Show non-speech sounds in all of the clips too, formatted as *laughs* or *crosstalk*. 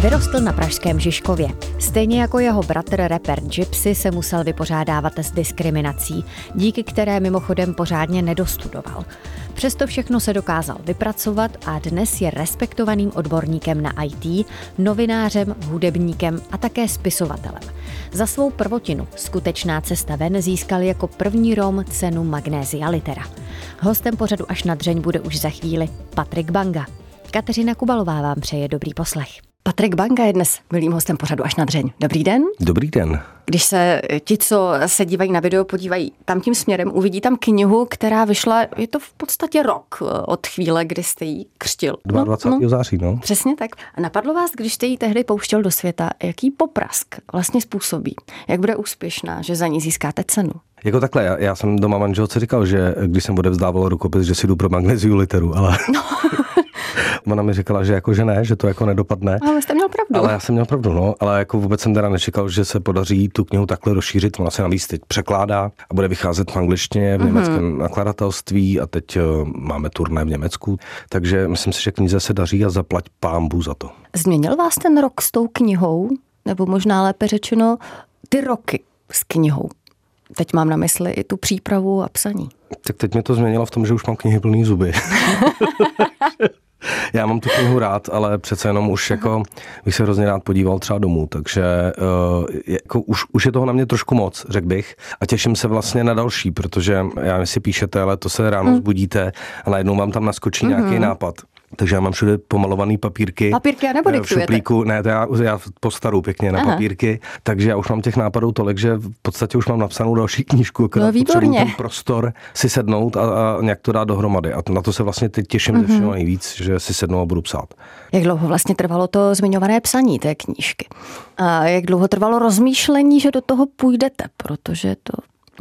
Vyrostl na pražském Žižkově. Stejně jako jeho bratr rapper Gypsy se musel vypořádávat s diskriminací, díky které mimochodem pořádně nedostudoval. Přesto všechno se dokázal vypracovat a dnes je respektovaným odborníkem na IT, novinářem, hudebníkem a také spisovatelem. Za svou prvotinu Skutečná cesta ven získal jako první Rom cenu Magnézia Litera. Hostem pořadu až na dřeň bude už za chvíli Patrik Banga. Kateřina Kubalová vám přeje dobrý poslech. Patrik Banga je dnes milým hostem pořadu až na dřeň. Dobrý den. Dobrý den. Když se ti, co se dívají na video, podívají tam tím směrem, uvidí tam knihu, která vyšla, je to v podstatě rok od chvíle, kdy jste ji křtil. 22. No, no, září, no. Přesně tak. A napadlo vás, když jste ji tehdy pouštěl do světa, jaký poprask vlastně způsobí? Jak bude úspěšná, že za ní získáte cenu? Jako takhle, já, já jsem doma manželce říkal, že když jsem odevzdával rukopis, že si jdu pro magneziu literu, ale... No. *laughs* Ona mi říkala, že jako, že ne, že to jako nedopadne. Ale jste měl pravdu. Ale já jsem měl pravdu, no. Ale jako vůbec jsem teda nečekal, že se podaří tu knihu takhle rozšířit. Ona se navíc teď překládá a bude vycházet v angličtině, v mm-hmm. německém nakladatelství a teď uh, máme turné v Německu. Takže myslím si, že knize se daří a zaplať pámbu za to. Změnil vás ten rok s tou knihou? Nebo možná lépe řečeno, ty roky s knihou? Teď mám na mysli i tu přípravu a psaní. Tak teď mě to změnilo v tom, že už mám knihy plný zuby. *laughs* Já mám tu knihu rád, ale přece jenom už jako bych se hrozně rád podíval třeba domů, takže uh, jako už, už je toho na mě trošku moc, řekl bych. A těším se vlastně na další, protože já si píšete, ale to se ráno mm. zbudíte a najednou vám tam naskočí mm-hmm. nějaký nápad. Takže já mám všude pomalované papírky. Papírky nebo eh, V šuplíku, ne, to já, já postaru pěkně na Aha. papírky, takže já už mám těch nápadů tolik, že v podstatě už mám napsanou další knížku, no, výborně. ten prostor si sednout a, a nějak to dát dohromady. A na to se vlastně teď těším mm-hmm. ze všeho nejvíc, že si sednu a budu psát. Jak dlouho vlastně trvalo to zmiňované psaní té knížky? A jak dlouho trvalo rozmýšlení, že do toho půjdete? Protože to,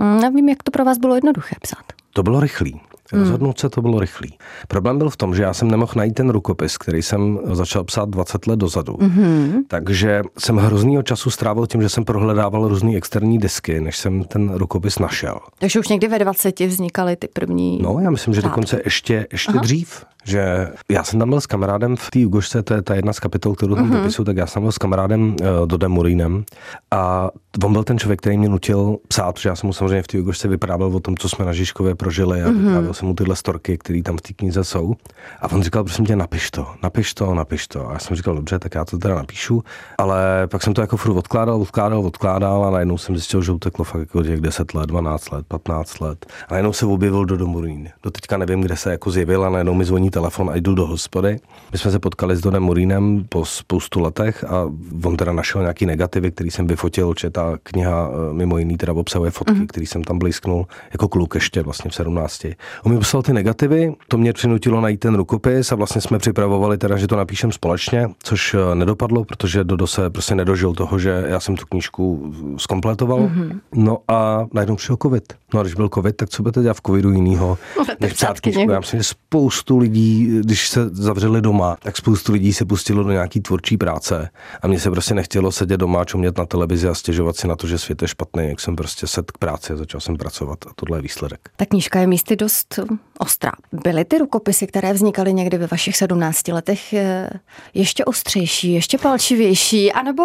mm, nevím, jak to pro vás bylo jednoduché psát. To bylo rychlý. Hmm. Rozhodnout se to bylo rychlý. Problém byl v tom, že já jsem nemohl najít ten rukopis, který jsem začal psát 20 let dozadu. Mm-hmm. Takže jsem hroznýho času strávil tím, že jsem prohledával různé externí disky, než jsem ten rukopis našel. Takže už někdy ve 20 vznikaly ty první. No, já myslím, že dokonce ještě, ještě dřív že já jsem tam byl s kamarádem v té Jugošce, to je ta jedna z kapitol, kterou tam mm-hmm. popisuju, tak já jsem byl s kamarádem uh, Dodem Murínem a on byl ten člověk, který mě nutil psát, protože já jsem mu samozřejmě v té Jugošce vyprávěl o tom, co jsme na Žižkově prožili a mm-hmm. vyprávěl jsem mu tyhle storky, které tam v té knize jsou. A on říkal, prosím tě, napiš to, napiš to, napiš to. A já jsem říkal, dobře, tak já to teda napíšu, ale pak jsem to jako furt odkládal, odkládal, odkládal a najednou jsem zjistil, že uteklo fakt jako těch 10 let, 12 let, 15 let. A najednou se objevil do Murín. Do teďka nevím, kde se jako zjevil a najednou mi zvoní telefon a jdu do hospody. My jsme se potkali s Donem Murínem po spoustu letech a on teda našel nějaký negativy, který jsem vyfotil, že ta kniha eh, mimo jiný teda obsahuje fotky, mm-hmm. který jsem tam blízknul jako kluk ještě vlastně v 17. On mi poslal ty negativy, to mě přinutilo najít ten rukopis a vlastně jsme připravovali teda, že to napíšem společně, což eh, nedopadlo, protože Dodo se prostě nedožil toho, že já jsem tu knížku zkompletoval. Mm-hmm. No a najednou přišel covid. No a když byl covid, tak co budete dělat v covidu jinýho, než psát knížku? Já myslím, že spoustu lidí když se zavřeli doma, tak spoustu lidí se pustilo do nějaký tvůrčí práce a mně se prostě nechtělo sedět doma, čumět na televizi a stěžovat si na to, že svět je špatný, jak jsem prostě sedl k práci a začal jsem pracovat a tohle je výsledek. Ta knížka je místy dost ostrá. Byly ty rukopisy, které vznikaly někdy ve vašich 17 letech eh, ještě ostřejší, ještě palčivější, anebo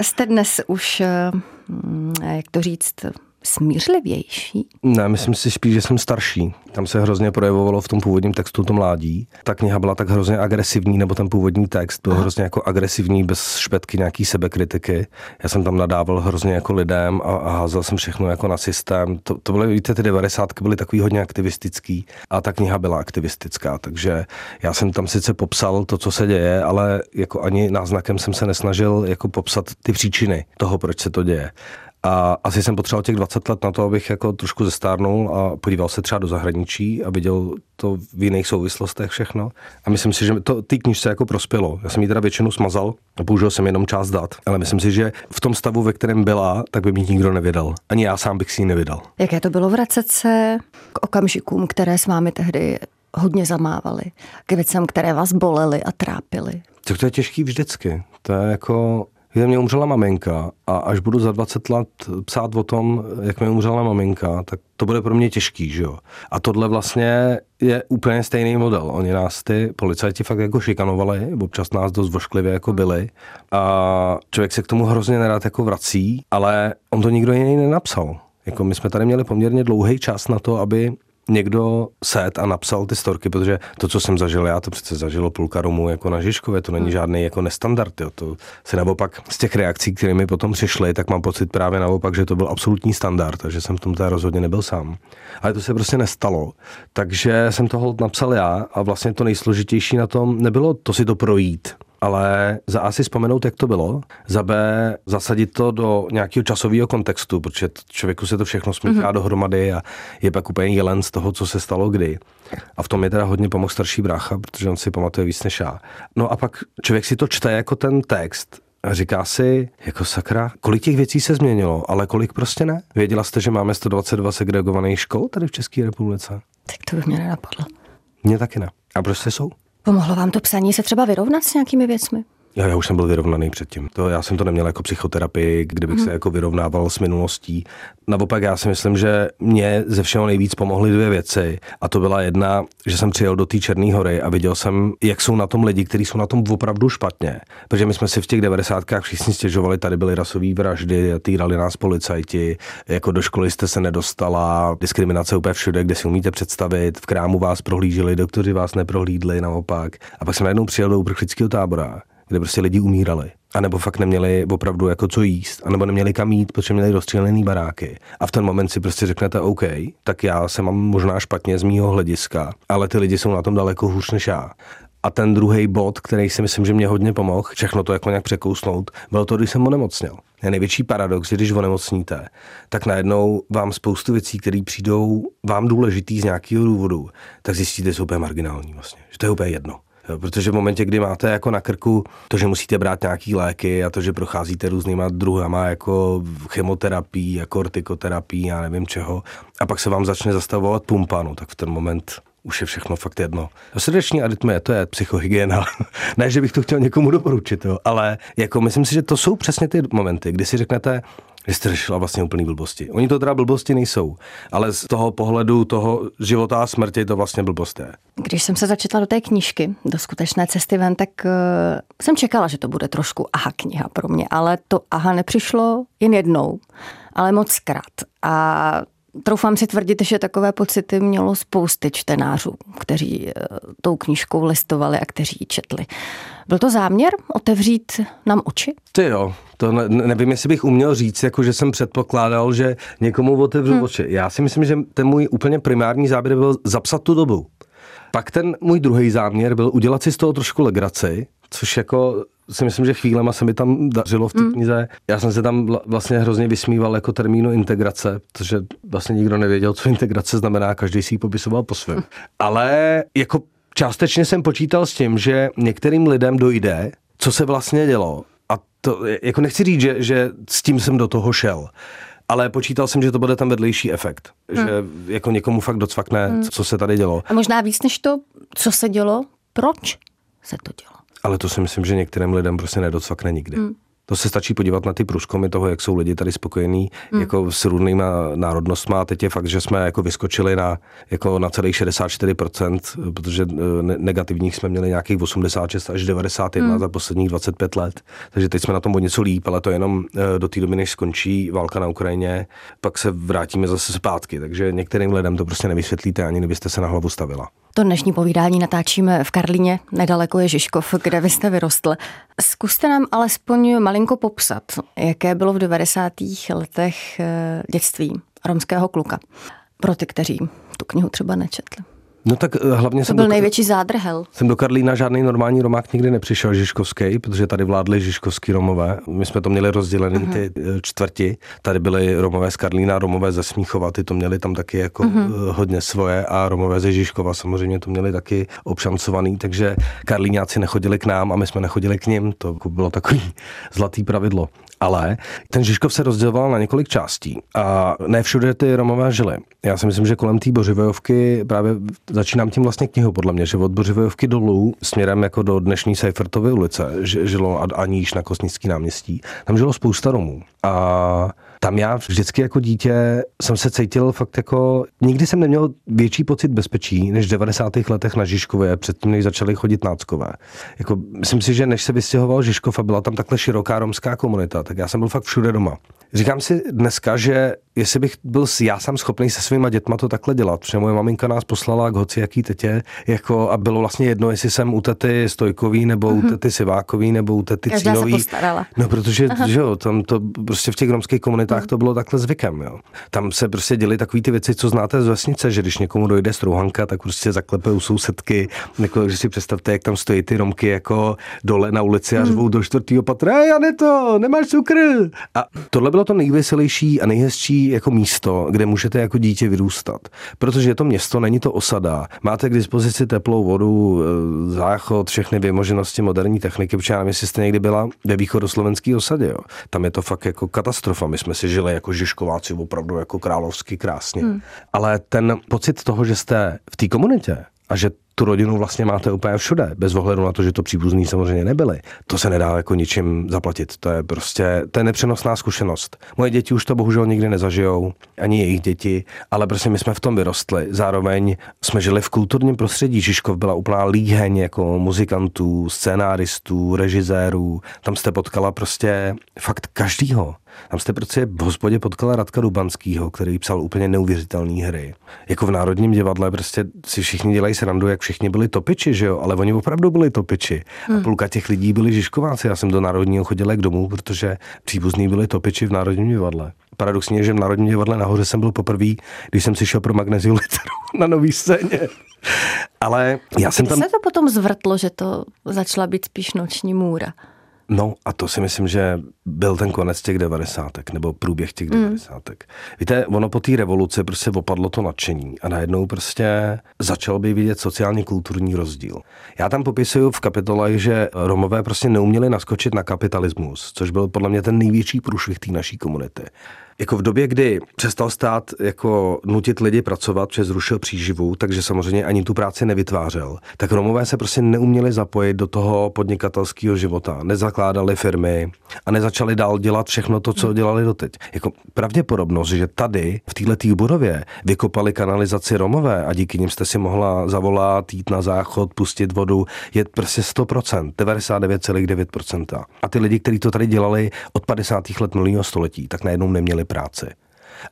jste dnes už, eh, hm, jak to říct, smířlivější? Ne, myslím si spíš, že jsem starší. Tam se hrozně projevovalo v tom původním textu to mládí. Ta kniha byla tak hrozně agresivní, nebo ten původní text byl Aha. hrozně jako agresivní, bez špetky nějaký sebekritiky. Já jsem tam nadával hrozně jako lidem a, a házel jsem všechno jako na systém. To, to byly, víte, ty devadesátky byly takový hodně aktivistický a ta kniha byla aktivistická, takže já jsem tam sice popsal to, co se děje, ale jako ani náznakem jsem se nesnažil jako popsat ty příčiny toho, proč se to děje. A asi jsem potřeboval těch 20 let na to, abych jako trošku zestárnul a podíval se třeba do zahraničí a viděl to v jiných souvislostech všechno. A myslím si, že to ty knižce jako prospělo. Já jsem ji teda většinu smazal a použil jsem jenom část dat, ale myslím si, že v tom stavu, ve kterém byla, tak by mi nikdo nevydal. Ani já sám bych si ji nevydal. Jaké to bylo vracet se k okamžikům, které s vámi tehdy hodně zamávaly, k věcem, které vás bolely a trápily? Tak to je těžký vždycky. To je jako kde mě umřela maminka a až budu za 20 let psát o tom, jak mi umřela maminka, tak to bude pro mě těžký, že jo. A tohle vlastně je úplně stejný model. Oni nás ty policajti fakt jako šikanovali, občas nás dost vošklivě jako byli a člověk se k tomu hrozně nerád jako vrací, ale on to nikdo jiný nenapsal. Jako my jsme tady měli poměrně dlouhý čas na to, aby někdo set a napsal ty storky, protože to, co jsem zažil já, to přece zažilo půlka Romů jako na Žižkově, to není hmm. žádný jako nestandard. Jo. To se naopak z těch reakcí, kterými potom přišly, tak mám pocit právě naopak, že to byl absolutní standard a že jsem v tom teda rozhodně nebyl sám. Ale to se prostě nestalo. Takže jsem toho napsal já a vlastně to nejsložitější na tom nebylo to si to projít, ale za A si vzpomenout, jak to bylo, za B zasadit to do nějakého časového kontextu, protože člověku se to všechno smíchá mm-hmm. dohromady a je pak úplně jelen z toho, co se stalo kdy. A v tom je teda hodně pomohl starší brácha, protože on si pamatuje víc než já. No a pak člověk si to čte jako ten text a říká si, jako sakra, kolik těch věcí se změnilo, ale kolik prostě ne. Věděla jste, že máme 122 segregovaných škol tady v České republice? Tak to by mě nenapadlo. Mně taky ne. A prostě jsou. Pomohlo vám to psaní se třeba vyrovnat s nějakými věcmi? Já, já už jsem byl vyrovnaný předtím. To, já jsem to neměl jako psychoterapii, kdybych hmm. se jako vyrovnával s minulostí. Naopak já si myslím, že mě ze všeho nejvíc pomohly dvě věci. A to byla jedna, že jsem přijel do té Černé hory a viděl jsem, jak jsou na tom lidi, kteří jsou na tom opravdu špatně. Protože my jsme si v těch devadesátkách všichni stěžovali, tady byly rasové vraždy, týrali nás policajti, jako do školy jste se nedostala, diskriminace úplně všude, kde si umíte představit, v krámu vás prohlíželi, doktoři vás neprohlídli, naopak. A pak jsem najednou přijel do uprchlického tábora kde prostě lidi umírali. A nebo fakt neměli opravdu jako co jíst, a nebo neměli kam jít, protože měli rozstřílený baráky. A v ten moment si prostě řeknete, OK, tak já se mám možná špatně z mýho hlediska, ale ty lidi jsou na tom daleko hůř než já. A ten druhý bod, který si myslím, že mě hodně pomohl, všechno to jako nějak překousnout, bylo to, když jsem onemocněl. Je největší paradox, že když onemocníte, tak najednou vám spoustu věcí, které přijdou vám důležitý z nějakého důvodu, tak zjistíte, že jsou úplně marginální vlastně, že to je úplně jedno. Jo, protože v momentě, kdy máte jako na krku to, že musíte brát nějaký léky a to, že procházíte různýma druhama jako chemoterapii, jako kortikoterapii, já nevím čeho, a pak se vám začne zastavovat pumpa, no, tak v ten moment už je všechno fakt jedno. Srdeční arytmie, to je psychohygiena. *laughs* ne, že bych to chtěl někomu doporučit, jo, ale jako myslím si, že to jsou přesně ty momenty, kdy si řeknete, že jste řešila vlastně úplný blbosti. Oni to teda blbosti nejsou, ale z toho pohledu toho života a smrti to vlastně blbost je. Když jsem se začetla do té knížky, do skutečné cesty ven, tak uh, jsem čekala, že to bude trošku aha kniha pro mě, ale to aha nepřišlo jen jednou, ale moc krát. A Troufám si tvrdit, že takové pocity mělo spousty čtenářů, kteří eh, tou knížkou listovali a kteří ji četli. Byl to záměr otevřít nám oči? Ty jo, to ne, nevím, jestli bych uměl říct, jako že jsem předpokládal, že někomu otevřu hmm. oči. Já si myslím, že ten můj úplně primární záběr byl zapsat tu dobu. Pak ten můj druhý záměr byl udělat si z toho trošku legraci, což jako si myslím, že chvílema se mi tam dařilo v té mm. knize. Já jsem se tam vlastně hrozně vysmíval jako termínu integrace, protože vlastně nikdo nevěděl, co integrace znamená, každý si ji popisoval po svém. Mm. Ale jako částečně jsem počítal s tím, že některým lidem dojde, co se vlastně dělo. A to, jako nechci říct, že, že s tím jsem do toho šel, ale počítal jsem, že to bude tam vedlejší efekt. Hmm. Že jako někomu fakt docvakne, hmm. co se tady dělo. A možná víc než to, co se dělo, proč se to dělo. Ale to si myslím, že některým lidem prostě nedocvakne nikdy. Hmm. To se stačí podívat na ty průzkumy toho, jak jsou lidi tady spokojení hmm. jako s různýma národnostma. Teď je fakt, že jsme jako vyskočili na, jako na celých 64%, protože eh, negativních jsme měli nějakých 86 až 91 hmm. za posledních 25 let. Takže teď jsme na tom o něco líp, ale to jenom eh, do té doby, než skončí válka na Ukrajině, pak se vrátíme zase zpátky. Takže některým lidem to prostě nevysvětlíte, ani kdybyste se na hlavu stavila. To dnešní povídání natáčíme v Karlíně, nedaleko je Žižkov, kde vy jste vyrostl. Zkuste nám alespoň malinko popsat, jaké bylo v 90. letech eh, dětství romského kluka. Pro ty, kteří tu knihu třeba nečetli. No tak eh, hlavně to jsem byl do, největší zádrhel. Jsem do Karlína žádný normální romák nikdy nepřišel Žižkovský, protože tady vládli Žižkovský romové. My jsme to měli rozdělený uh-huh. ty eh, čtvrti. Tady byli romové z Karlína, romové ze Smíchova, ty to měli tam taky jako uh-huh. hodně svoje a romové ze Žižkova samozřejmě to měli taky obšancovaný, takže Karlíňáci nechodili k nám a my jsme nechodili k nim. To bylo takový *laughs* zlatý pravidlo. Ale ten Žižkov se rozděloval na několik částí a ne všude ty Romové žili. Já si myslím, že kolem té Bořivojovky právě začínám tím vlastně knihu, podle mě, že od Bořivojovky dolů směrem jako do dnešní Seifertovy ulice žilo Aníš na Kosnický náměstí. Tam žilo spousta Romů. A tam já vždycky jako dítě jsem se cítil fakt jako, nikdy jsem neměl větší pocit bezpečí než v 90. letech na Žižkově, předtím, než začali chodit náckové. Jako, myslím si, že než se vystěhoval Žižkov a byla tam takhle široká romská komunita, tak já jsem byl fakt všude doma. Říkám si dneska, že jestli bych byl já sám schopný se svýma dětma to takhle dělat, protože moje maminka nás poslala k hoci jaký tetě, jako a bylo vlastně jedno, jestli jsem u tety Stojkový, nebo mm-hmm. u mhm. tety Sivákový, nebo u tety Každá Cínový. Se postarala. No, protože že jo, tam to prostě v těch romských komunitách mm. to bylo takhle zvykem. Jo. Tam se prostě děli takové ty věci, co znáte z vesnice, že když někomu dojde strouhanka, tak prostě zaklepe u sousedky, jako, že si představte, jak tam stojí ty Romky jako dole na ulici a mm. řvou do čtvrtého patra, Jane to, nemáš cukr. A tohle bylo to nejveselější a nejhezčí jako místo, kde můžete jako dítě vyrůstat. Protože je to město, není to osada. Máte k dispozici teplou vodu, e, záchod, všechny vymoženosti moderní techniky, protože já nevím, jestli jste někdy byla ve východoslovenské osadě. Jo. Tam je to fakt jako katastrofa. My jsme si žili jako Žižkováci opravdu jako královsky krásně. Hmm. Ale ten pocit toho, že jste v té komunitě a že tu rodinu vlastně máte úplně všude, bez ohledu na to, že to příbuzní samozřejmě nebyli. To se nedá jako ničím zaplatit. To je prostě, to je nepřenosná zkušenost. Moje děti už to bohužel nikdy nezažijou, ani jejich děti, ale prostě my jsme v tom vyrostli. Zároveň jsme žili v kulturním prostředí. Žižkov byla úplná líheň jako muzikantů, scénáristů, režisérů. Tam jste potkala prostě fakt každýho. Tam jste prostě v hospodě potkala Radka Dubanskýho, který psal úplně neuvěřitelné hry. Jako v Národním divadle prostě si všichni dělají srandu, jak všichni byli topiči, že jo, ale oni opravdu byli topiči. Hmm. A půlka těch lidí byli Žižkováci. Já jsem do Národního chodil k domů, protože příbuzní byli topiči v Národním divadle. Paradoxně že v Národním divadle nahoře jsem byl poprvé, když jsem si šel pro magneziu literu *laughs* na nový scéně. Ale já jsem Kdy tam... se to potom zvrtlo, že to začala být spíš noční můra? No a to si myslím, že byl ten konec těch devadesátek, nebo průběh těch hmm. devadesátek. Mm. Víte, ono po té revoluci prostě opadlo to nadšení a najednou prostě začal by vidět sociálně kulturní rozdíl. Já tam popisuju v kapitole, že Romové prostě neuměli naskočit na kapitalismus, což byl podle mě ten největší průšvih té naší komunity jako v době, kdy přestal stát jako nutit lidi pracovat, protože zrušil příživu, takže samozřejmě ani tu práci nevytvářel, tak Romové se prostě neuměli zapojit do toho podnikatelského života, nezakládali firmy a nezačali dál dělat všechno to, co dělali doteď. Jako pravděpodobnost, že tady v této budově vykopali kanalizaci Romové a díky nim jste si mohla zavolat, jít na záchod, pustit vodu, je prostě 100%, 99,9%. A ty lidi, kteří to tady dělali od 50. let minulého století, tak najednou neměli práci.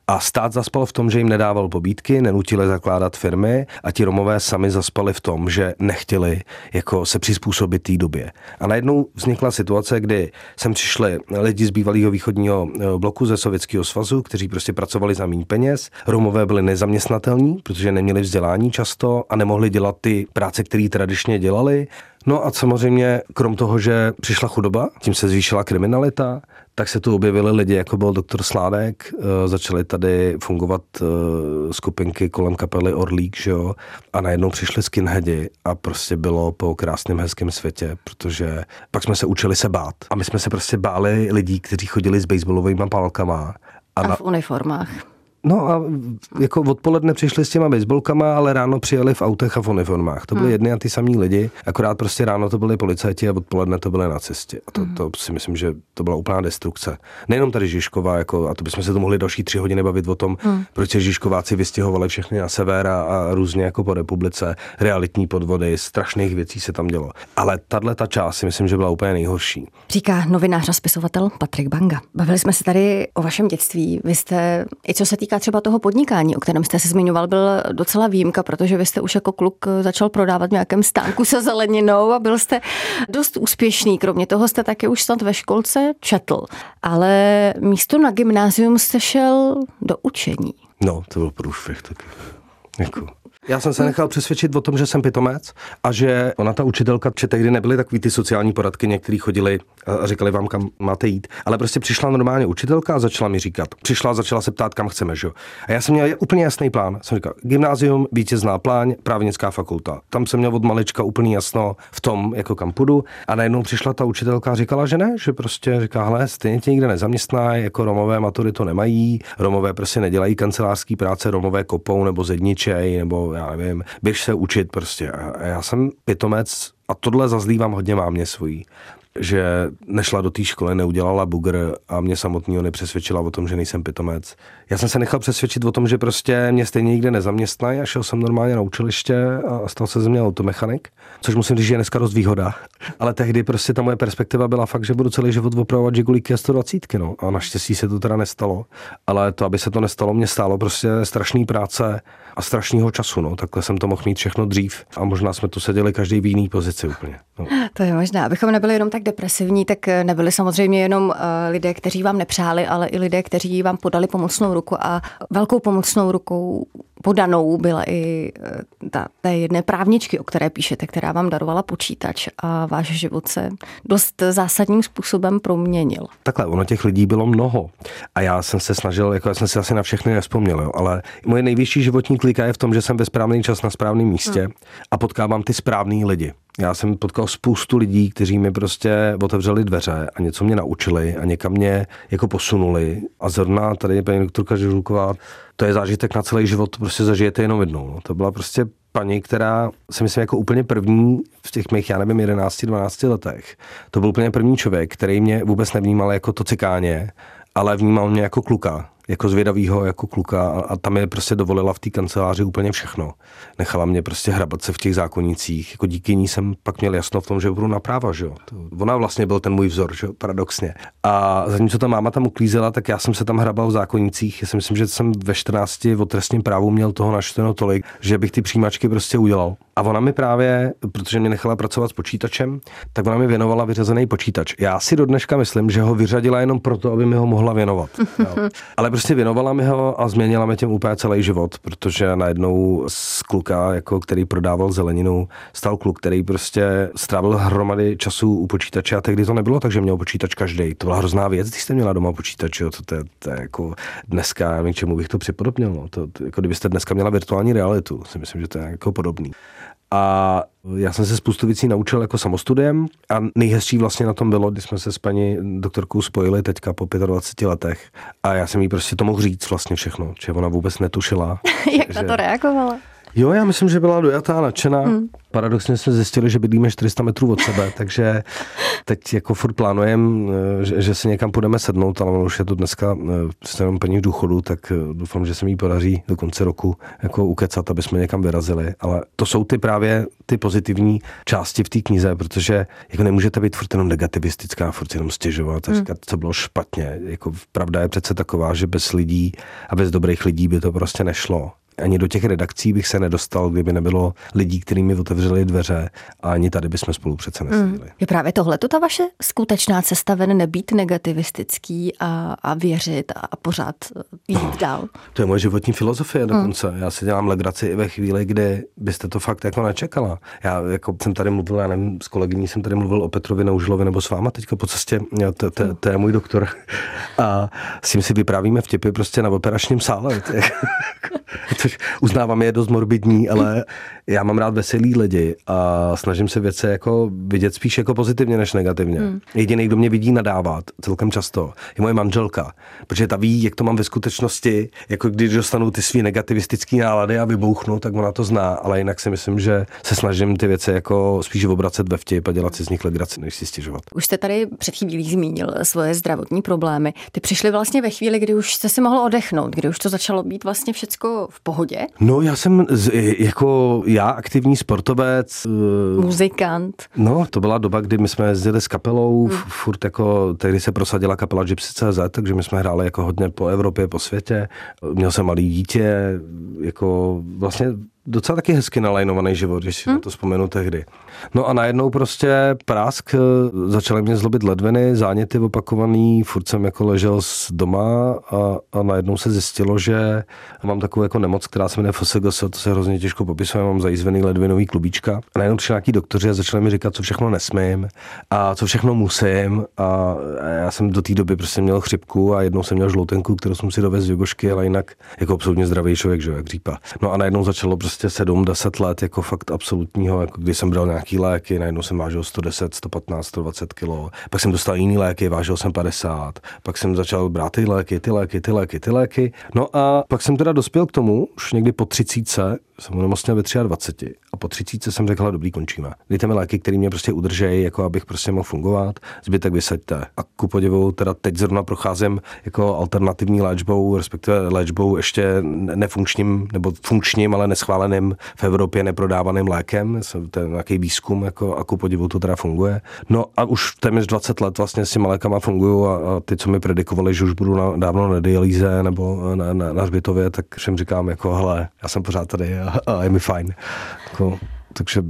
A stát zaspal v tom, že jim nedával pobídky, nenutili zakládat firmy a ti Romové sami zaspali v tom, že nechtěli jako se přizpůsobit té době. A najednou vznikla situace, kdy sem přišli lidi z bývalého východního eh, bloku ze Sovětského svazu, kteří prostě pracovali za méně peněz. Romové byli nezaměstnatelní, protože neměli vzdělání často a nemohli dělat ty práce, které tradičně dělali. No a samozřejmě, krom toho, že přišla chudoba, tím se zvýšila kriminalita, tak se tu objevili lidi, jako byl doktor Sládek, eh, začaly tady fungovat eh, skupinky kolem kapely Orlík, že jo, a najednou přišli skinheadi a prostě bylo po krásném hezkém světě, protože pak jsme se učili se bát. A my jsme se prostě báli lidí, kteří chodili s baseballovými pálkama. A, a na... v uniformách. No a jako odpoledne přišli s těma baseballkama, ale ráno přijeli v autech a v uniformách. To byly hmm. jedny a ty samý lidi, akorát prostě ráno to byli policajti a odpoledne to byly nacisti. A to, hmm. to si myslím, že to byla úplná destrukce. Nejenom tady Žižková, jako, a to bychom se tu mohli další tři hodiny bavit o tom, hmm. proč se Žižkováci vystěhovali všechny na sever a, a různě jako po republice, realitní podvody, strašných věcí se tam dělo. Ale tahle ta část si myslím, že byla úplně nejhorší. Říká novinář a spisovatel Patrik Banga. Bavili jsme se tady o vašem dětství. Vy jste, i co se týká týká třeba toho podnikání, o kterém jste se zmiňoval, byl docela výjimka, protože vy jste už jako kluk začal prodávat v nějakém stánku se zeleninou a byl jste dost úspěšný. Kromě toho jste také už snad ve školce četl. Ale místo na gymnázium jste šel do učení. No, to byl průšvih taky. Jako. Já jsem se nechal přesvědčit o tom, že jsem pitomec a že ona ta učitelka, že tehdy nebyly takový ty sociální poradky, někteří chodili a říkali vám, kam máte jít, ale prostě přišla normálně učitelka a začala mi říkat. Přišla a začala se ptát, kam chceme, že? A já jsem měl úplně jasný plán. Jsem říkal, gymnázium, vítězná pláň, právnická fakulta. Tam jsem měl od malička úplně jasno v tom, jako kam půjdu. A najednou přišla ta učitelka a říkala, že ne, že prostě říká, hele, stejně tě nikde nezaměstná, jako Romové matury to nemají, Romové prostě nedělají kancelářský práce, Romové kopou nebo zedničej, nebo já nevím, běž se učit prostě. A já jsem pitomec a tohle zazlívám hodně mámě svojí že nešla do té školy, neudělala bugr a mě samotného nepřesvědčila o tom, že nejsem pitomec. Já jsem se nechal přesvědčit o tom, že prostě mě stejně nikde nezaměstnají a šel jsem normálně na učiliště a stal se ze mě automechanik, což musím říct, že je dneska dost výhoda. *laughs* Ale tehdy prostě ta moje perspektiva byla fakt, že budu celý život opravovat žigulíky a 120, no. A naštěstí se to teda nestalo. Ale to, aby se to nestalo, mě stálo prostě strašný práce a strašného času. No. Takhle jsem to mohl mít všechno dřív a možná jsme tu seděli každý v jiný pozici úplně. No. *laughs* To je možná. Abychom nebyli jenom tak depresivní, tak nebyli samozřejmě jenom uh, lidé, kteří vám nepřáli, ale i lidé, kteří vám podali pomocnou ruku a velkou pomocnou rukou podanou byla i eh, ta, té jedné právničky, o které píšete, která vám darovala počítač a váš život se dost zásadním způsobem proměnil. Takhle, ono těch lidí bylo mnoho a já jsem se snažil, jako já jsem si asi na všechny nespomněl, jo, ale moje nejvyšší životní klika je v tom, že jsem ve správný čas na správném místě hmm. a potkávám ty správný lidi. Já jsem potkal spoustu lidí, kteří mi prostě otevřeli dveře a něco mě naučili a někam mě jako posunuli. A zrovna tady paní doktorka Žilková, to je zážitek na celý život, prostě zažijete jenom jednou. No. To byla prostě paní, která si myslím jako úplně první v těch mých, já nevím, 11, 12 letech. To byl úplně první člověk, který mě vůbec nevnímal jako to cikáně, ale vnímal mě jako kluka jako zvědavýho jako kluka a, a tam je prostě dovolila v té kanceláři úplně všechno. Nechala mě prostě hrabat se v těch zákonnicích. Jako díky ní jsem pak měl jasno v tom, že budu na práva, že jo. To, ona vlastně byl ten můj vzor, že jo, paradoxně. A zatímco ta máma tam uklízela, tak já jsem se tam hrabal v zákonnicích. Já si myslím, že jsem ve 14 o trestním právu měl toho načteno tolik, že bych ty přijímačky prostě udělal. A ona mi právě, protože mě nechala pracovat s počítačem, tak ona mi věnovala vyřazený počítač. Já si do dneška myslím, že ho vyřadila jenom proto, aby mi ho mohla věnovat. *laughs* Jo. Ale prostě věnovala mi ho a změnila mi tím úplně celý život, protože najednou z kluka, jako který prodával zeleninu, stal kluk, který prostě strávil hromady času u počítače a tehdy to nebylo tak, že měl počítač každý. To byla hrozná věc, když jste měla doma počítač, jo, to, to, to, jako dneska, nevím, čemu bych to připodobnil. No. To, to, jako kdybyste dneska měla virtuální realitu, si myslím, že to je jako podobný. A já jsem se spoustu věcí naučil jako samostudiem a nejhezčí vlastně na tom bylo, když jsme se s paní doktorkou spojili teďka po 25 letech a já jsem jí prostě to mohl říct vlastně všechno, že ona vůbec netušila. *laughs* Jak na to reagovala? Jo, já myslím, že byla dojatá, nadšená. Hmm. Paradoxně jsme zjistili, že bydlíme 400 metrů od sebe, *laughs* takže teď jako furt plánujeme, eh, že, že si někam půjdeme sednout, ale už je to dneska s jenom paní v důchodu, tak eh, doufám, že se mi podaří do konce roku jako ukecat, aby jsme někam vyrazili. Ale to jsou ty právě ty pozitivní části v té knize, protože jako nemůžete být furt jenom negativistická, furt jenom stěžovat a hmm. říkat, co bylo špatně. Jako pravda je přece taková, že bez lidí a bez dobrých lidí by to prostě nešlo ani do těch redakcí bych se nedostal, kdyby nebylo lidí, kteří mi otevřeli dveře a ani tady bychom spolu přece neseděli. Mm. Je právě tohle to ta vaše skutečná cesta ven nebýt negativistický a, a věřit a, a pořád jít no, dál. To je moje životní filozofie dokonce. Mm. Já si dělám legraci i ve chvíli, kdy byste to fakt jako nečekala. Já jako jsem tady mluvil, já nevím, s kolegyní jsem tady mluvil o Petrovi Neužlovi nebo s váma teďka po cestě, to, to, to je můj doktor. A s tím si vyprávíme vtipy prostě na operačním sále. *laughs* *laughs* *laughs* což uznávám je dost morbidní, ale já mám rád veselý lidi a snažím se věci jako vidět spíš jako pozitivně než negativně. Hmm. Jediný, kdo mě vidí nadávat celkem často, je moje manželka, protože ta ví, jak to mám ve skutečnosti, jako když dostanu ty svý negativistické nálady a vybouchnu, tak ona to zná, ale jinak si myslím, že se snažím ty věci jako spíš obracet ve vtip a dělat si z nich legraci, než si stěžovat. Už jste tady před chvílí zmínil svoje zdravotní problémy. Ty přišly vlastně ve chvíli, kdy už jste si mohl odechnout, kdy už to začalo být vlastně všecko v pohodě? No já jsem z, jako já aktivní sportovec. Eh, Muzikant. No, to byla doba, kdy my jsme jezdili s kapelou, hmm. furt jako, tehdy se prosadila kapela Gypsy.cz, takže my jsme hráli jako hodně po Evropě, po světě. Měl jsem malý dítě, jako vlastně docela taky hezky nalajnovaný život, když si hmm. na to vzpomenu tehdy. No a najednou prostě prásk, eh, začaly mě zlobit ledviny, záněty opakovaný, furt jsem jako ležel z doma a, a najednou se zjistilo, že mám takovou jako nemoc, která se jmenuje FSGS, to se hrozně těžko popisuje, mám zajízvený ledvinový klubíčka. A najednou přišli nějaký doktoři a začali mi říkat, co všechno nesmím a co všechno musím. A já jsem do té doby prostě měl chřipku a jednou jsem měl žloutenku, kterou jsem si dovez z Jugošky, ale jinak jako absolutně zdravý člověk, že jak řípa. No a najednou začalo prostě 7-10 let jako fakt absolutního, jako když jsem bral nějaký léky, najednou jsem vážil 110, 115, 120 kg. Pak jsem dostal jiný léky, vážil jsem 50. Pak jsem začal brát ty léky, ty léky, ty léky, ty léky. No a pak jsem teda dospěl k tomu, už někdy po 30, jsem onemocněl ve 23 a po 30 jsem řekl, dobrý, končíme. Dejte mi léky, které mě prostě udržejí, jako abych prostě mohl fungovat, zbytek vysaďte. A ku podivu, teda teď zrovna procházím jako alternativní léčbou, respektive léčbou ještě nefunkčním, nebo funkčním, ale neschváleným v Evropě neprodávaným lékem. To je nějaký výzkum, jako, a ku podivu to teda funguje. No a už téměř 20 let vlastně s těma lékama fungují a, a ty, co mi predikovali, že už budu na, dávno na dialýze nebo na, na, na hřbitově, tak všem říkám jako, hele, já jsem pořád tady a, a je mi fajn. Jako, takže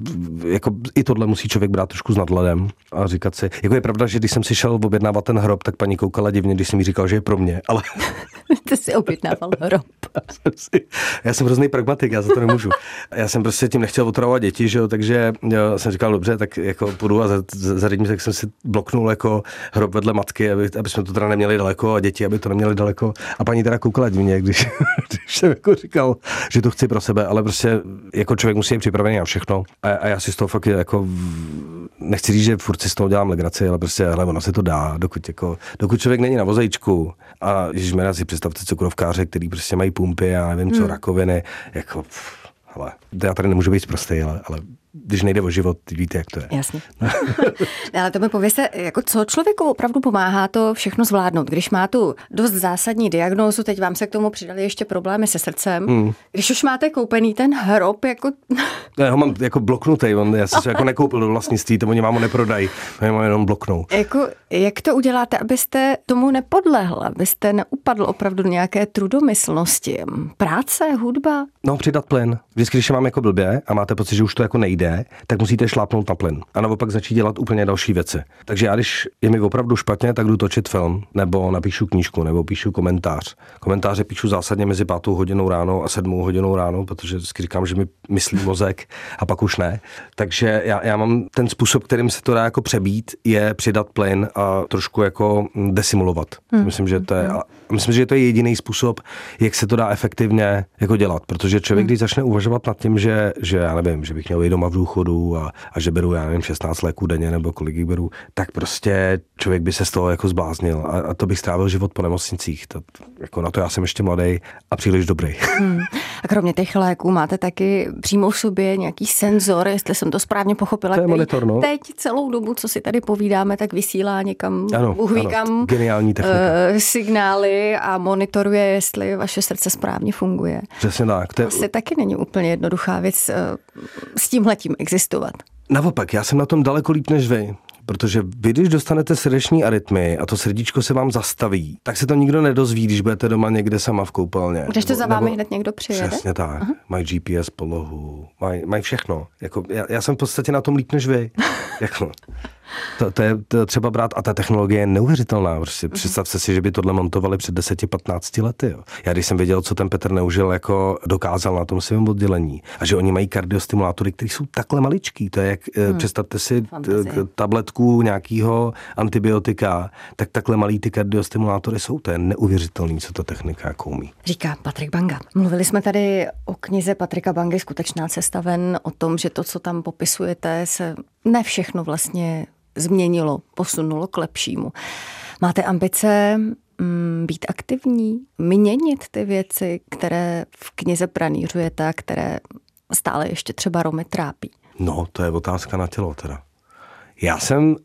jako i tohle musí člověk brát trošku s nadhledem a říkat si, jako je pravda, že když jsem si šel objednávat ten hrob, tak paní koukala divně, když jsem mi říkal, že je pro mě, ale... *laughs* Ty si objednával hrob. *laughs* já, jsem hrozný pragmatik, já za to nemůžu. Já jsem prostě tím nechtěl otravovat děti, že jo, takže já jsem říkal, dobře, tak jako půjdu a zařídím, tak jsem si bloknul jako hrob vedle matky, aby, aby jsme to teda neměli daleko a děti, aby to neměli daleko. A paní teda koukala divně, když, *laughs* když jsem jako říkal, že to chci pro sebe, ale prostě jako člověk musí být připravený na všechno a, a já si z toho fakt jako, nechci říct, že furt si z toho dělám legraci, ale prostě, hele, ono se to dá, dokud, jako, dokud člověk není na vozejčku a když mi si představte cukrovkáře, který prostě mají pumpy a nevím co, hmm. rakoviny, jako, hele, já tady nemůžu být prostý, ale, ale když nejde o život, víte, jak to je. Jasně. *laughs* Ale to mi pověste, jako co člověku opravdu pomáhá to všechno zvládnout, když má tu dost zásadní diagnózu, teď vám se k tomu přidali ještě problémy se srdcem. Hmm. Když už máte koupený ten hrob, jako... *laughs* Já ho mám jako bloknutý, on, já jsem se jako *laughs* nekoupil do vlastnictví, to oni vám ho neprodají, oni mám jenom bloknou. Jako, jak to uděláte, abyste tomu nepodlehl, abyste neupadl opravdu do nějaké trudomyslnosti? Práce, hudba? No, přidat plyn. Vždycky, když mám jako blbě a máte pocit, že už to jako nejde, nejde, tak musíte šlápnout na plyn a naopak začít dělat úplně další věci. Takže já, když je mi opravdu špatně, tak jdu točit film, nebo napíšu knížku, nebo píšu komentář. Komentáře píšu zásadně mezi pátou hodinou ráno a sedmou hodinou ráno, protože vždycky říkám, že mi myslí mozek a pak už ne. Takže já, já mám ten způsob, kterým se to dá jako přebít, je přidat plyn a trošku jako desimulovat. Hmm. Myslím, že to je, hmm. myslím, že to je jediný způsob, jak se to dá efektivně jako dělat, protože člověk, hmm. když začne uvažovat nad tím, že, že já nevím, že bych měl jít doma v důchodu a, a že beru, já nevím, 16 léků denně nebo kolik jich beru, tak prostě člověk by se z toho jako zbláznil a, a to bych strávil život po nemocnicích. To, jako na to já jsem ještě mladý a příliš dobrý. Hmm. A kromě těch léků máte taky přímo v sobě nějaký senzor, jestli jsem to správně pochopila. To je monitor, no. Teď celou dobu, co si tady povídáme, tak vysílá někam, ano, ano, geniální technika. Uh, signály a monitoruje, jestli vaše srdce správně funguje. Přesně tak. To je... Asi taky není úplně jednoduchá věc uh, s tímhletím existovat. Naopak, já jsem na tom daleko líp než vy. Protože vy, když dostanete srdeční arytmy a to srdíčko se vám zastaví, tak se to nikdo nedozví, když budete doma někde sama v koupelně. Když to za vámi nebo, hned někdo přijede? Přesně tak. Uh-huh. Mají GPS polohu, mají, mají všechno. Jako, já, já, jsem v podstatě na tom líp než vy. *laughs* jako. To, to je to třeba brát, a ta technologie je neuvěřitelná. Prostě mm-hmm. Představte si, že by tohle montovali před 10-15 lety. Jo. Já když jsem věděl, co ten Petr Neužil jako dokázal na tom svém oddělení, a že oni mají kardiostimulátory, které jsou takhle maličký, to je jak, hmm. představte si t- tabletku nějakého antibiotika, tak takhle malý ty kardiostimulátory jsou, to je neuvěřitelný, co ta technika jako umí. Říká Patrik Banga. Mluvili jsme tady o knize Patrika Bangy Skutečná cesta ven, o tom, že to, co tam popisujete, se ne všechno vlastně změnilo, posunulo k lepšímu. Máte ambice mm, být aktivní, měnit ty věci, které v knize pranířujete a které stále ještě třeba Romy trápí? No, to je otázka na tělo teda. Já jsem,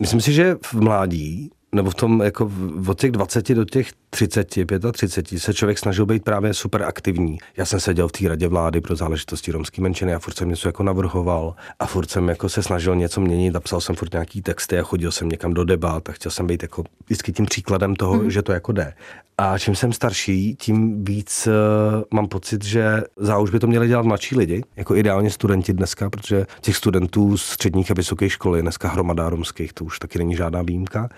myslím si, že v mládí nebo v tom jako od těch 20 do těch 30, 35 se člověk snažil být právě super aktivní. Já jsem seděl v té radě vlády pro záležitosti romské menšiny a furt jsem něco jako navrhoval a furt jsem jako se snažil něco měnit a psal jsem furt nějaký texty a chodil jsem někam do debat a chtěl jsem být jako vždycky tím příkladem toho, mm. že to jako jde. A čím jsem starší, tím víc uh, mám pocit, že za už by to měli dělat mladší lidi, jako ideálně studenti dneska, protože těch studentů z středních a vysokých školy dneska hromada romských, to už taky není žádná výjimka.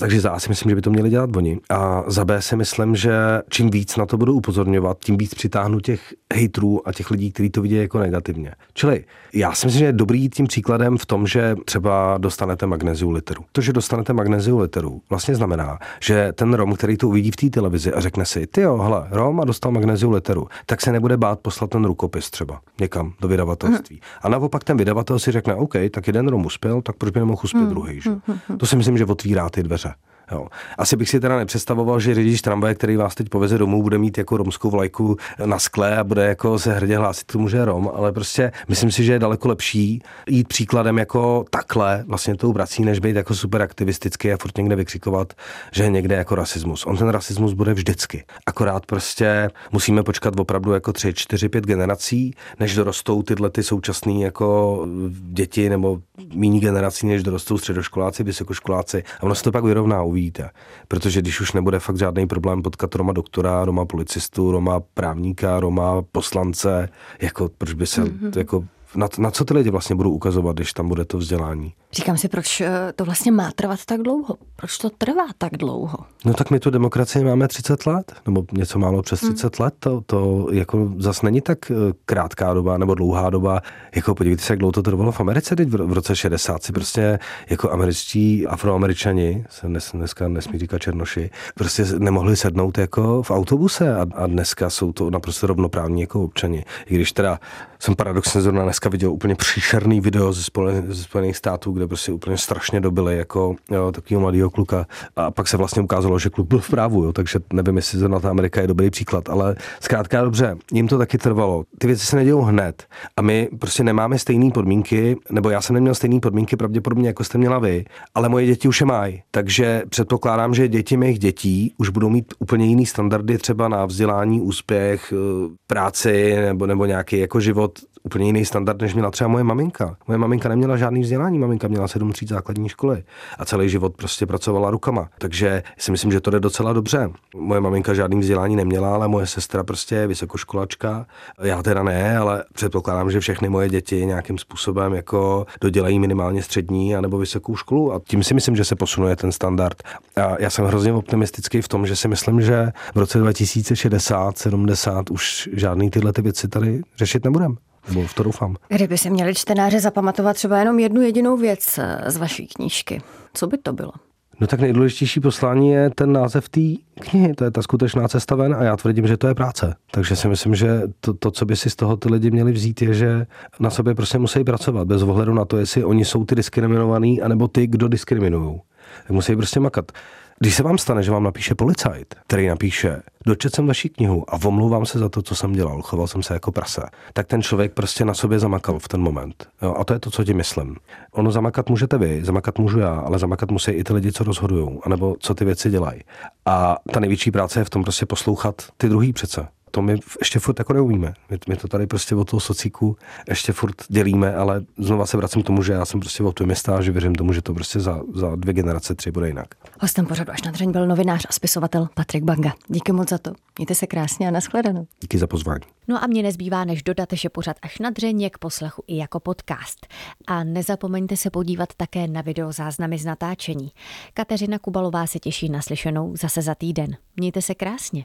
Takže za si myslím, že by to měli dělat oni. A za B si myslím, že čím víc na to budu upozorňovat, tím víc přitáhnu těch hejtrů a těch lidí, kteří to vidí jako negativně. Čili já si myslím, že je dobrý tím příkladem v tom, že třeba dostanete magneziu literu. To, že dostanete magneziu literu, vlastně znamená, že ten Rom, který to uvidí v té televizi a řekne si, ty jo, hele, Rom a dostal magneziu literu, tak se nebude bát poslat ten rukopis třeba někam do vydavatelství. Hmm. A naopak ten vydavatel si řekne, OK, tak jeden Rom uspěl, tak proč by nemohl uspět hmm. druhý. Že? Hmm. To si myslím, že otvírá ty dveře. Jo. Asi bych si teda nepředstavoval, že řidič tramvaje, který vás teď poveze domů, bude mít jako romskou vlajku na skle a bude jako se hrdě hlásit tomu, že je Rom, ale prostě myslím si, že je daleko lepší jít příkladem jako takhle, vlastně tou vrací, než být jako super aktivistický a furt někde vykřikovat, že je někde jako rasismus. On ten rasismus bude vždycky. Akorát prostě musíme počkat opravdu jako tři, čtyři, pět generací, než dorostou tyhle ty současné jako děti nebo méně generací, než dorostou středoškoláci, vysokoškoláci. A ono se to pak vyrovná uvidíte. Protože když už nebude fakt žádný problém potkat Roma doktora, Roma policistu, Roma právníka, Roma poslance, jako proč by se mm-hmm. jako na, na co ty lidi vlastně budou ukazovat, když tam bude to vzdělání? Říkám si, proč eh, to vlastně má trvat tak dlouho? Proč to trvá tak dlouho? No tak my tu demokracii máme 30 let, nebo něco málo přes 30 hmm. let. To, to jako zase není tak eh, krátká doba nebo dlouhá doba. Jako podívejte se, jak dlouho to trvalo v Americe. Teď v, roce 60 si prostě jako američtí afroameričani, se dnes, dneska nesmí říkat černoši, prostě nemohli sednout jako v autobuse a, a dneska jsou to naprosto rovnoprávní jako občani. I když teda jsem paradoxně zrovna dneska viděl úplně příšerný video ze, ze Spojených států, kde prostě úplně strašně dobili jako jo, takového mladého kluka. A pak se vlastně ukázalo, že kluk byl v právu, jo, takže nevím, jestli zrovna ta Amerika je dobrý příklad, ale zkrátka dobře, jim to taky trvalo. Ty věci se nedějou hned a my prostě nemáme stejné podmínky, nebo já jsem neměl stejné podmínky pravděpodobně, jako jste měla vy, ale moje děti už je mají. Takže předpokládám, že děti mých dětí už budou mít úplně jiný standardy třeba na vzdělání, úspěch, eh, práci nebo, nebo nějaký jako život úplně jiný standard, než měla třeba moje maminka. Moje maminka neměla žádný vzdělání, maminka měla sedm tříd základní školy a celý život prostě pracovala rukama. Takže si myslím, že to jde docela dobře. Moje maminka žádný vzdělání neměla, ale moje sestra prostě je vysokoškolačka. Já teda ne, ale předpokládám, že všechny moje děti nějakým způsobem jako dodělají minimálně střední anebo vysokou školu a tím si myslím, že se posunuje ten standard. A já jsem hrozně optimistický v tom, že si myslím, že v roce 2060, 70 už žádný tyhle ty věci tady řešit nebudeme nebo v to doufám. Kdyby si měli čtenáře zapamatovat třeba jenom jednu jedinou věc eh, z vaší knížky, co by to bylo? No tak nejdůležitější poslání je ten název té knihy, to je ta skutečná cesta ven a já tvrdím, že to je práce. Takže si myslím, že to, to, co by si z toho ty lidi měli vzít, je, že na sobě prostě musí pracovat, bez ohledu na to, jestli oni jsou ty diskriminovaný, anebo ty, kdo diskriminují. Tak musí prostě makat. Když se vám stane, že vám napíše policajt, který napíše, dočet jsem vaši knihu a omlouvám se za to, co jsem dělal, choval jsem se jako prase, tak ten člověk prostě na sobě zamakal v ten moment. Jo, a to je to, co ti myslím. Ono zamakat můžete vy, zamakat můžu já, ale zamakat musí i ty lidi, co rozhodují, anebo co ty věci dělají. A ta největší práce je v tom prostě poslouchat ty druhý přece to my ještě furt jako neumíme. My, my to tady prostě od toho socíku ještě furt dělíme, ale znova se vracím k tomu, že já jsem prostě optimista a že věřím tomu, že to prostě za, za dvě generace, tři bude jinak. Hostem pořadu až na dřeň byl novinář a spisovatel Patrik Banga. Díky moc za to. Mějte se krásně a nashledanou. Díky za pozvání. No a mě nezbývá, než dodat, že pořad až na dřeň je k poslechu i jako podcast. A nezapomeňte se podívat také na video záznamy z natáčení. Kateřina Kubalová se těší na slyšenou zase za týden. Mějte se krásně.